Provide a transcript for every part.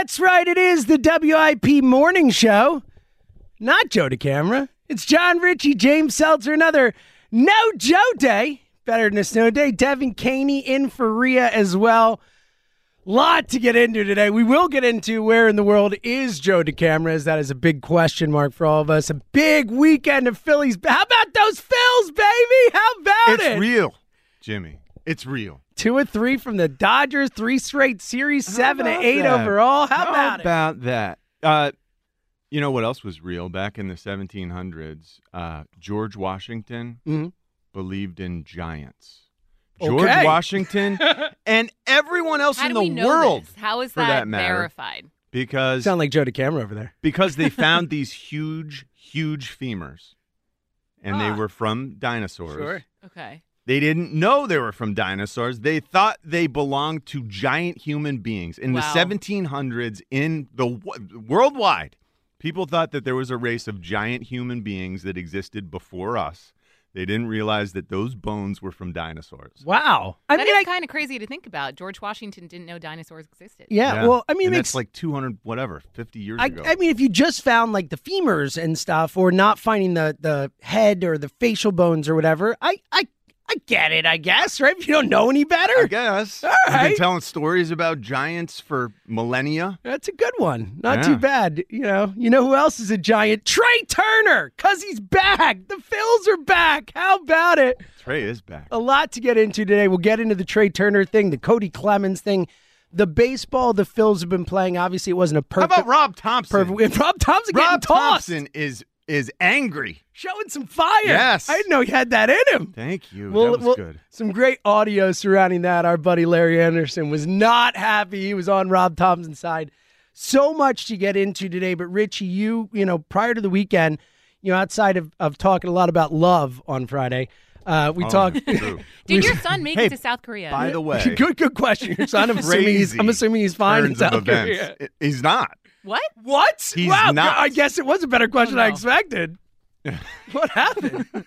That's right. It is the WIP Morning Show. Not Joe DeCamara. It's Jon Ritchie, James Seltzer, another No Joe Day. Better than a snow day. Devin Caney in for Rhea as well. Lot to get into today. We will get into where in the world is Joe DeCamara, as that is a big question mark for all of us. A big weekend of Phillies. How about those Phils, baby? How about It's it? real, Jimmy. It's real. Two or three from the Dodgers, three straight series, seven to about eight that? overall. How, about it? about that? Uh, you know what else was real back in the 1700s? Uh, George Washington Mhm. believed in giants. George Okay. Washington and everyone else How in the world, this? How is that, that matter. verified? because Sound like Joe DeCamara over there. because they found these huge, huge femurs, and they Ah. were from dinosaurs. Okay. They didn't know they were from dinosaurs. They thought they belonged to giant human beings. In Wow. the 1700s, in the worldwide, people thought that there was a race of giant human beings that existed before us. They didn't realize that those bones were from dinosaurs. Wow. I That mean, is I, kind of crazy to think about. George Washington didn't know dinosaurs existed. yeah, Well, I mean, it and makes that's like 200, whatever, 50 years I, ago. I mean, if you just found like the femurs and stuff, or not finding the the head or the facial bones or whatever, I I I get it. I guess right. If you don't know any better, I guess. All I've been telling stories about giants for millennia. that's a good one. Not Yeah. too bad. You know. You know who else is a giant? Trea Turner, cause he's back. The Phils are back. How about it? Trea is back. A lot to get into today. We'll get into the Trea Turner thing, the Cody Clemens thing, the baseball the Phils have been playing. Obviously, it wasn't a perfect. How about Rob Thomson? perfect. Rob Thomson Rob tossed, Thomson is is angry. showing some fire. Yes. I didn't know he had that in him. Thank you. Well, that was well, good. Some great audio surrounding that. Our buddy Larry Andersen was not happy. He was on Rob Thomson's side. So much to get into today. But Ritchie, you, you know, prior to the weekend, you know, outside of, of talking a lot about love on Friday, uh, we Oh, talked. true. Did your son make Hey, it to South Korea? By the way, good, good question. Your son, I'm assuming he's, I'm assuming he's fine in South. Korea. I- He's not. What? What? He's wow, not. I guess it was a better question Oh, I expected. what happened?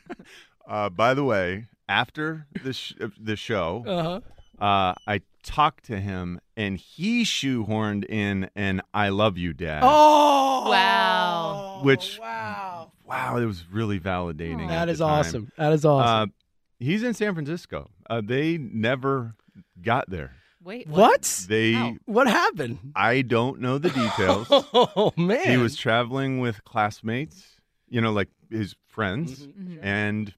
Uh, by the way, after the sh- uh, the show, Uh-huh. uh, I talked to him, and he shoehorned in an "I love you, Dad." Oh, Wow. Which- wow. Wow, it was really validating. That at is the time. awesome. That is awesome. Uh, he's in San Francisco. Uh, they never got there. Wait. what? They, How? What happened? I don't know the details. Oh man, he was traveling with classmates, you know, like his friends, Mm-hmm. Mhm. and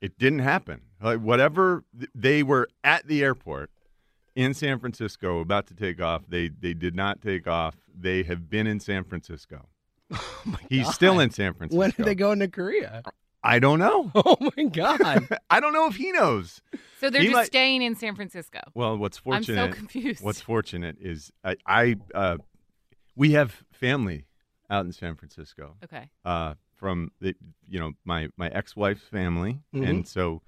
it didn't happen. Like whatever th- they were at the airport in San Francisco about to take off, they they did not take off. They have been in San Francisco. He's still in San Francisco. Oh When are they going to Korea? I don't know. Oh my god! I don't know if he knows. So they're He just might- staying in San Francisco. Well, what's fortunate? I'm fortunate? so confused. What's fortunate is I, I uh, we have family out in San Francisco. okay. uh, from the you know my my ex wife's family, Mhm. and so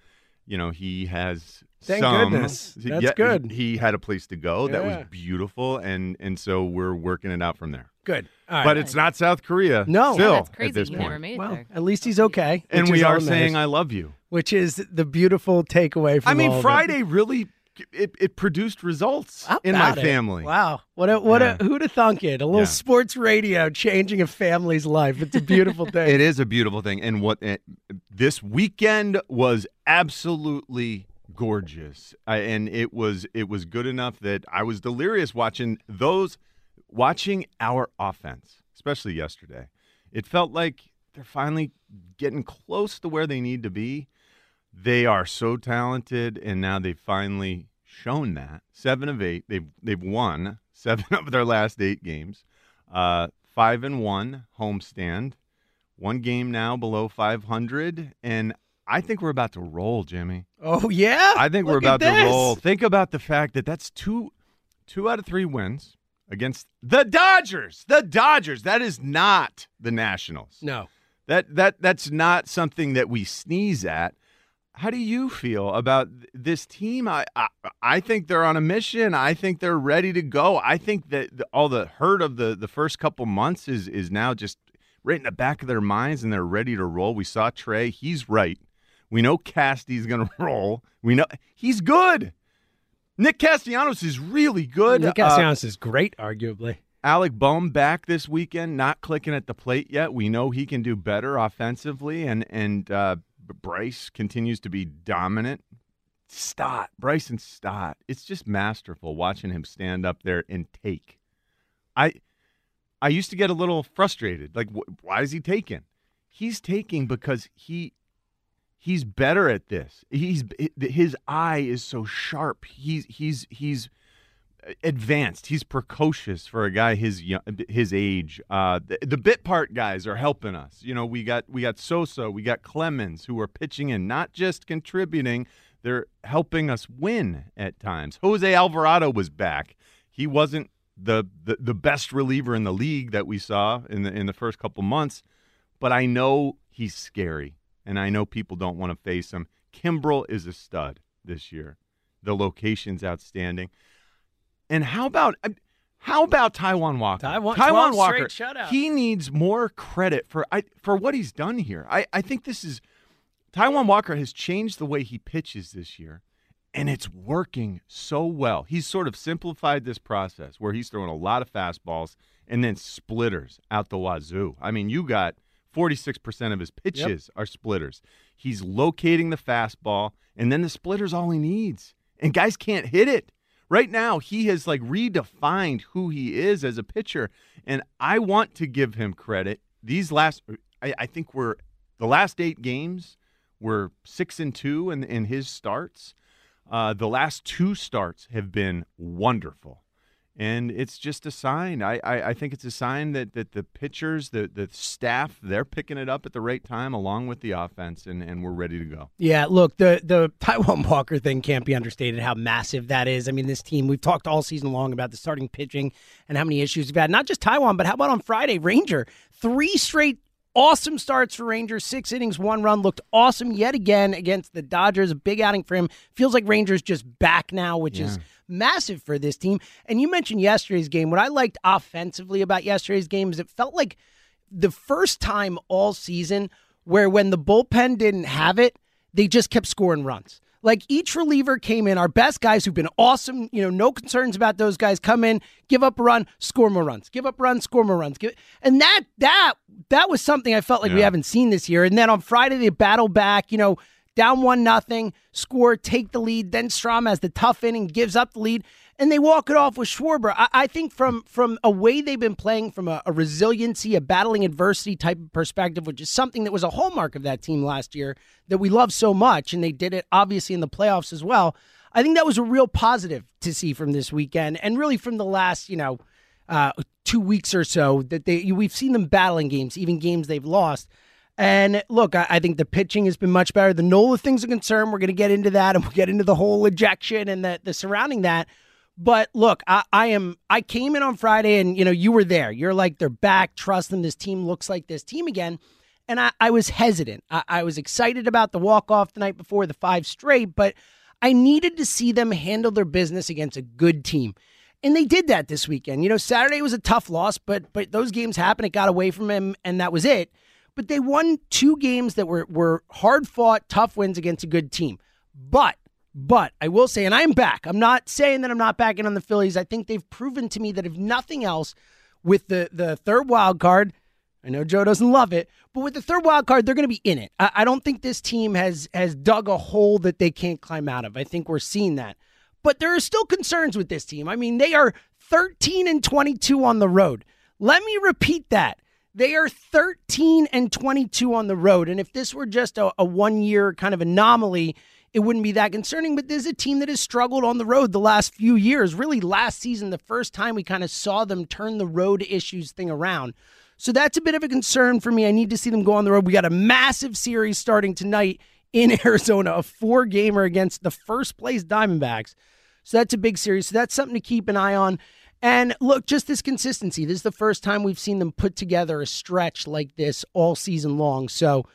you know he has Thank some. goodness. That's yeah, good. He had a place to go that was beautiful, and and so we're working it out from there. Good. All right. But it's not South Korea. No. still Yeah, that's crazy. at this He point. never made it well, there. at least he's okay. and we are saying matters, I love you. which is the beautiful takeaway from. I mean, all of it. Friday really it, it produced results How in my it? family. Wow, what a what Yeah. a who'd have thunk it? A little Yeah. sports radio changing a family's life. It's a beautiful thing. It is a beautiful thing, and what eh, this weekend was absolutely gorgeous, I, and it was it was good enough that I was delirious watching those, watching our offense, especially yesterday. It felt like they're finally getting close to where they need to be. They are so talented, and now they've finally shown that seven of eight. They've they've won seven of their last eight games. Uh, five and one homestand. One game now below 500, and I think we're about to roll, Jimmy. Oh yeah, I think we're about to roll. Think about the fact that that's two, two out of three wins against the Dodgers. The Dodgers. That is not the Nationals. No, That that that's not something that we sneeze at. How do you feel about this team? I, I I think they're on a mission. I think they're ready to go. I think that the, all the hurt of the the first couple months is is now just right in the back of their minds, and they're ready to roll. We saw Trea; he's right. We know Casty's going to roll. We know he's good. Nick Castellanos is really good. Nick Uh, Castellanos is great, arguably. Alec Bohm back this weekend, not clicking at the plate yet. We know he can do better offensively, and and uh, Bryce continues to be dominant. Stott, Bryson Stott, it's just masterful watching him stand up there and take. I I used to get a little frustrated, like wh- why is he taking? He's taking because he he's better at this. He's his eye is so sharp. He's he's he's advanced. He's precocious for a guy his his age. Uh, the, the bit part guys are helping us. You know, we got we got Sosa, we got Clemens who are pitching in, not just contributing. They're helping us win at times. Jose Alvarado was back. He wasn't the, the the best reliever in the league that we saw in the in the first couple months, but I know he's scary, and I know people don't want to face him. Kimbrel is a stud this year. The location's outstanding. And how about uh, how about Taijuan Walker? Taijuan- Taijuan Walker. He needs more credit for I, for what he's done here. I, I think this is Taijuan Walker has changed the way he pitches this year, and it's working so well. He's sort of simplified this process where he's throwing a lot of fastballs and then splitters out the wazoo. I mean, you got 46% of his pitches are splitters. He's locating the fastball, and then the splitter's all he needs. And guys can't hit it. Right now, he has like redefined who he is as a pitcher, and I want to give him credit. These last, I, I think we're the last eight games were six and two in, in his starts. Uh, the last two starts have been wonderful. And it's just a sign. I, I, I think it's a sign that, that the pitchers, the, the staff, they're picking it up at the right time along with the offense, and, and we're ready to go. Yeah, look, the the Taijuan Walker thing can't be understated how massive that is. I mean, this team, we've talked all season long about the starting pitching and how many issues we've had. Not just Taijuan, but how about on Friday, Ranger? Three straight awesome starts for Rangers, six innings, one run. Looked awesome yet again against the Dodgers. Big outing for him. Feels like Rangers just back now, which is massive for this team. And you mentioned yesterday's game. What I liked offensively about yesterday's game is it felt like the first time all season where when the bullpen didn't have it, they just kept scoring runs. Like each reliever came in, our best guys who've been awesome, you know, no concerns about those guys come in, give up a run, score more runs, give up a run, score more runs. Give, and that that that was something I felt like we haven't seen this year. And then on Friday they battle back, you know, down one nothing, score, take the lead. Then Strahm has the tough inning, gives up the lead, and they walk it off with Schwarber. I, I think from from a way they've been playing, from a, a resiliency, a battling adversity type of perspective, which is something that was a hallmark of that team last year that we love so much, and they did it obviously in the playoffs as well. I think that was a real positive to see from this weekend, and really from the last, you know, uh, two weeks or so that they we've seen them battling games, even games they've lost. And look, I, I think the pitching has been much better. The Nola thing's a concern. We're going to get into that, and we'll get into the whole ejection and the the surrounding that. But look, I, I am. I came in on Friday, and you know you were there. You're like they're back. Trust them. This team looks like this team again. And I, I was hesitant. I, I was excited about the walk off the night before the five straight, but I needed to see them handle their business against a good team. And they did that this weekend. You know, Saturday was a tough loss, but but those games happened. It got away from him, and that was it. But they won two games that were were hard fought, tough wins against a good team. But but I will say, and I'm back. I'm not saying that I'm not backing on the Phillies. I think they've proven to me that if nothing else, with the the third wild card, I know Joe doesn't love it, but with the third wild card, they're going to be in it. I, I don't think this team has has dug a hole that they can't climb out of. I think we're seeing that. But there are still concerns with this team. I mean, they are 13 and 22 on the road. Let me repeat that. They are 13 and 22 on the road. And if this were just a, a one year kind of anomaly, it wouldn't be that concerning. But there's a team that has struggled on the road the last few years. Really, last season, the first time we kind of saw them turn the road issues thing around. So that's a bit of a concern for me. I need to see them go on the road. We got a massive series starting tonight in Arizona, a four gamer against the first place Diamondbacks. So that's a big series. So that's something to keep an eye on. And look, just this consistency. This is the first time we've seen them put together a stretch like this all season long. So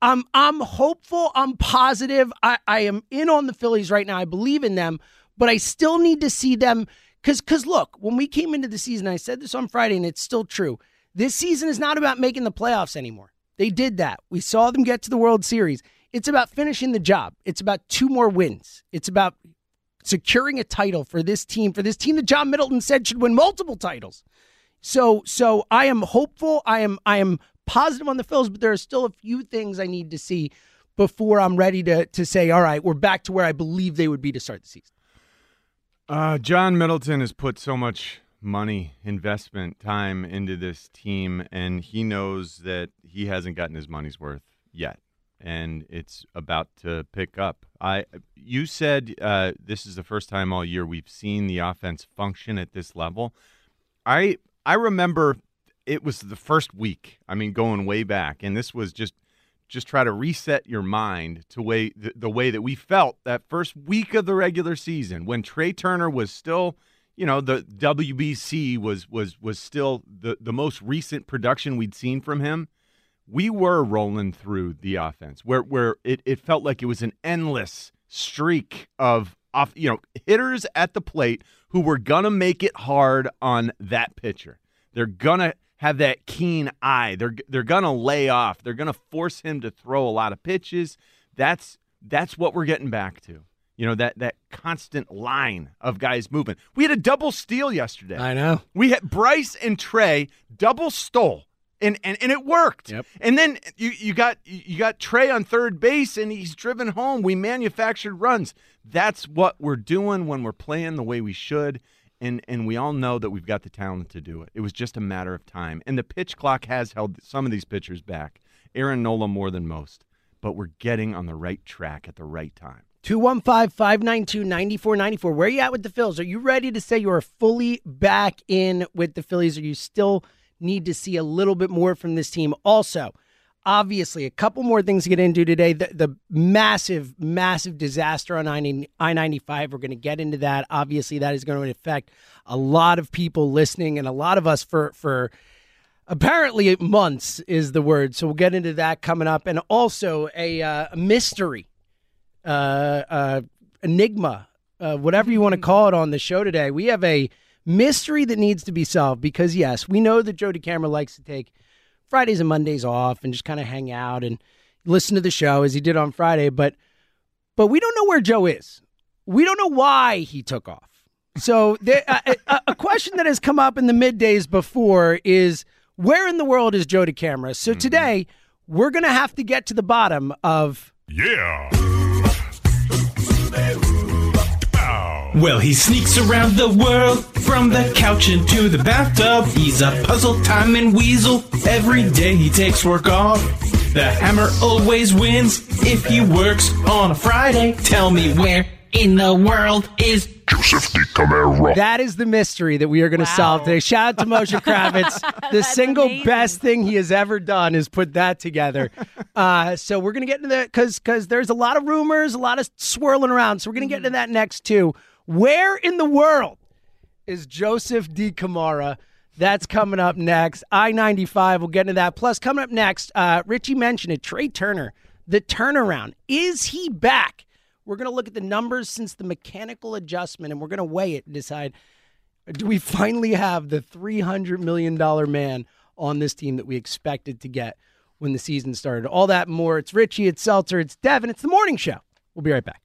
I'm I'm hopeful. I'm positive. I, I am in on the Phillies right now. I believe in them, but I still need to see them because because look, when we came into the season, I said this on Friday, and it's still true. This season is not about making the playoffs anymore. They did that. We saw them get to the World Series. It's about finishing the job. It's about two more wins. It's about securing a title for this team, for this team that John Middleton said should win multiple titles. So so I am hopeful. I am I am positive on the Phils, but there are still a few things I need to see before I'm ready to to say, all right, we're back to where I believe they would be to start the season. Uh, John Middleton has put so much money, investment, time into this team, and he knows that he hasn't gotten his money's worth yet, and it's about to pick up. I, you said uh, this is the first time all year we've seen the offense function at this level. I I remember it was the first week. I mean, going way back, and this was just just try to reset your mind to way the, the way that we felt that first week of the regular season when Trea Turner was still, you know, the WBC was was was still the the most recent production we'd seen from him. We were rolling through the offense where where it, it felt like it was an endless streak of off, you know, hitters at the plate who were gonna make it hard on that pitcher. They're gonna have that keen eye. They're they're gonna lay off. They're gonna force him to throw a lot of pitches. That's that's what we're getting back to. You know that that constant line of guys moving. We had a double steal yesterday. I know. We had Bryce and Trea double stole. And, and, and it worked. Yep. And then you, you got you got Trea on third base and he's driven home. We manufactured runs. That's what we're doing when we're playing the way we should and and we all know that we've got the talent to do it. It was just a matter of time. And the pitch clock has held some of these pitchers back. Aaron Nola more than most, but we're getting on the right track at the right time. 215-592-9494. Where are you at with the Phils? Are you ready to say you are fully back in with the Phillies Are you still need to see a little bit more from this team? Also, obviously, a couple more things to get into today. The, the massive, massive disaster on I 95. We're going to get into that. Obviously, that is going to affect a lot of people listening and a lot of us for, for apparently months is the word. So we'll get into that coming up. And also a, uh, mystery, uh, uh, enigma, uh, whatever you want to call it on the show today. We have a mystery that needs to be solved because, yes, we know that Joe Camera likes to take Fridays and Mondays off and just kind of hang out and listen to the show as he did on Friday. But but we don't know where Joe is. We don't know why he took off. So there, a, a, question that has come up in the middays before is where in the world is Joe Camera? So mm-hmm. today we're going to have to get to the bottom of Yeah. Well, he sneaks around the world from the couch into the bathtub. He's a puzzle timing weasel. Every day he takes work off. The hammer always wins if he works on a Friday. Tell me where in the world is Joseph D. Camara. That is the mystery that we are going to Wow. solve today. Shout out to Moshe Kravitz. the single amazing. best thing he has ever done is put that together. Uh, so we're going to get into that because because there's a lot of rumors, a lot of swirling around. So we're going to get into that next too. Where in the world is Joseph DeCamara? That's coming up next. I 95, we'll get into that. Plus, coming up next, uh, Ritchie mentioned it Trea Turner, the turnaround. Is he back? We're going to look at the numbers since the mechanical adjustment and we're going to weigh it and decide do we finally have the $300 million man on this team that we expected to get when the season started? All that more. It's Ritchie, it's Seltzer, it's Devin, it's the morning show. We'll be right back.